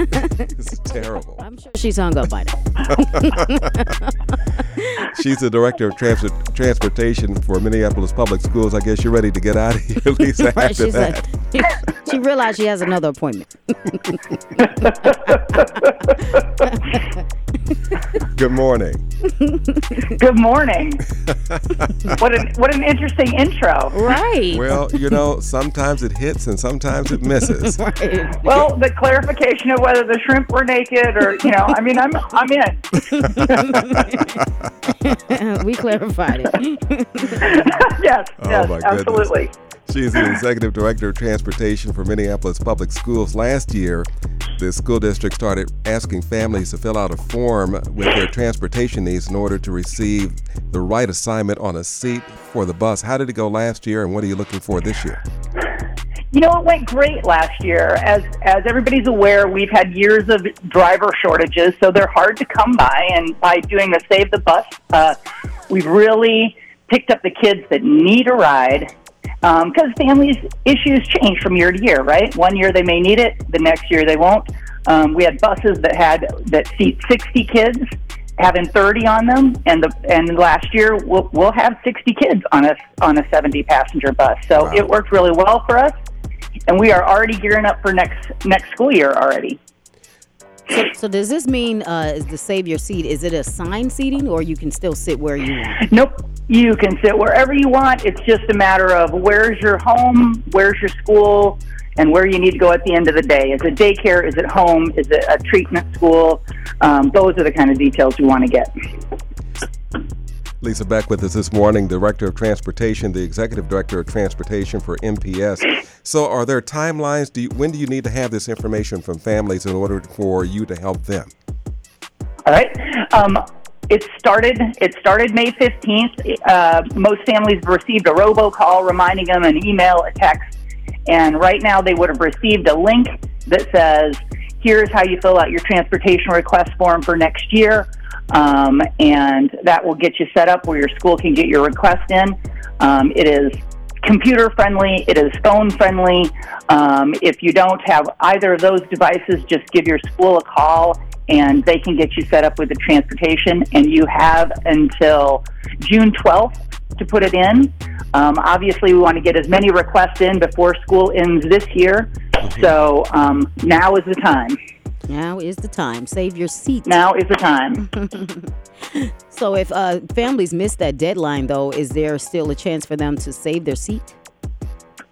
this is terrible. I'm sure she's hung up by now. She's the director of trans- transportation for Minneapolis Public Schools. I guess you're ready to get out of here, Lisa. Right, after she's that. like, she realized she has another appointment. Good morning. Good morning. what an what an interesting intro. Right. Well, you know, sometimes it hits and sometimes it misses. right. Well, the clarification of whether the shrimp were naked or you know, I mean, I'm I'm in. we clarified it. yes, Oh, yes, my goodness. absolutely. She's the executive director of transportation for Minneapolis Public Schools. Last year, the school district started asking families to fill out a form with their transportation needs in order to receive the right assignment on a seat for the bus. How did it go last year, and what are you looking for this year? You know, it went great last year. As as everybody's aware, we've had years of driver shortages, so they're hard to come by. And by doing the Save the Bus, uh, we've really picked up the kids that need a ride. Because families' issues change from year to year, right? One year they may need it, the next year they won't. Um, we had buses that had that seat 60 kids, having 30 on them, and the and last year we'll, we'll have 60 kids on a on a 70 passenger bus. So Wow. it worked really well for us and we are already gearing up for next next school year already. So, so does this mean uh, is the save your seat? Is it assigned seating, or you can still sit where you want? Nope, you can sit wherever you want. It's just a matter of where's your home, where's your school, and where you need to go at the end of the day. Is it daycare? Is it home? Is it a treatment school? Um, those are the kind of details we want to get. Lisa Beck with us this morning, Director of Transportation, the Executive Director of Transportation for MPS. So, are there timelines? Do you, when do you need to have this information from families in order for you to help them? All right. Um, it started. It started May fifteenth. Uh, most families received a robocall reminding them, an email, a text, and right now they would have received a link that says, "Here's how you fill out your transportation request form for next year," um, and that will get you set up where your school can get your request in. Um, it is computer friendly. It is phone friendly. Um, if you don't have either of those devices, just give your school a call and they can get you set up with the transportation. And you have until June 12th to put it in. Um, obviously, we want to get as many requests in before school ends this year. So um, now is the time. Now is the time. Save your seat. Now is the time. So if uh, families miss that deadline, though, is there still a chance for them to save their seat?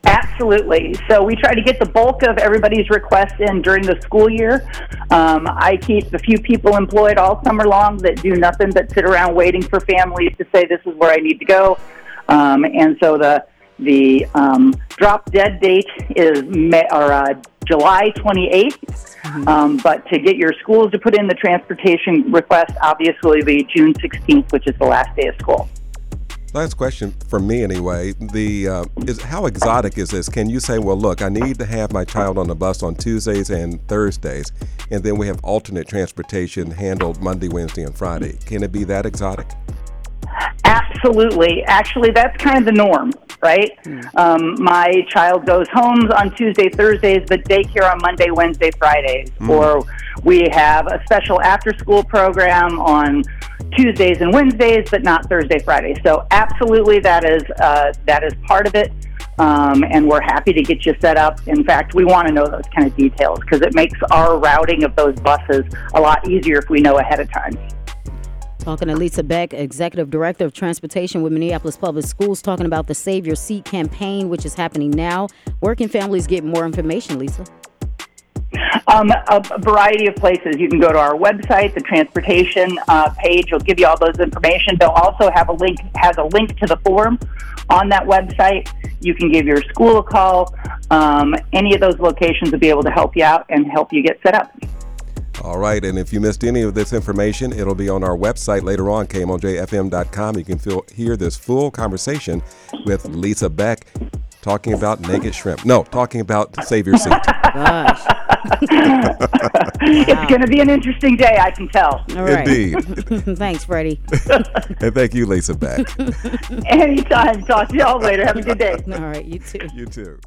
Absolutely. So we try to get the bulk of everybody's requests in during the school year. Um, I keep a few people employed all summer long that do nothing but sit around waiting for families to say this is where I need to go. Um, and so the the um, drop dead date is May, or uh, July 28th. Um, but to get your schools to put in the transportation request, obviously the June 16th, which is the last day of school. Last question for me, anyway. The uh, is how exotic is this? Can you say, well, look, I need to have my child on the bus on Tuesdays and Thursdays, and then we have alternate transportation handled Monday, Wednesday, and Friday. Can it be that exotic? Absolutely. Actually, that's kind of the norm, right? Um, my child goes homes on Tuesday, Thursdays, but daycare on Monday, Wednesday, Fridays. Or we have a special after school program on Tuesdays and Wednesdays, but not Thursday, Friday. So, absolutely, that is uh, that is part of it. Um, and we're happy to get you set up. In fact, we want to know those kind of details because it makes our routing of those buses a lot easier if we know ahead of time. Talking to Lisa Beck, Executive Director of Transportation with Minneapolis Public Schools, talking about the Save Your Seat campaign, which is happening now. Where can families get more information, Lisa? Um, a, a variety of places. You can go to our website, the transportation uh, page. will give you all those information. They'll also have a link has a link to the form on that website. You can give your school a call. Um, any of those locations will be able to help you out and help you get set up. All right, and if you missed any of this information, it'll be on our website later on, kmojfm.com. You can feel, hear this full conversation with Lisa Beck talking about naked shrimp. No, talking about Save Your Seat. Gosh. It's going to be an interesting day, I can tell. All right. Indeed. Thanks, Freddie. and thank you, Lisa Beck. Anytime. Talk to y'all later. Have a good day. All right, you too. you too.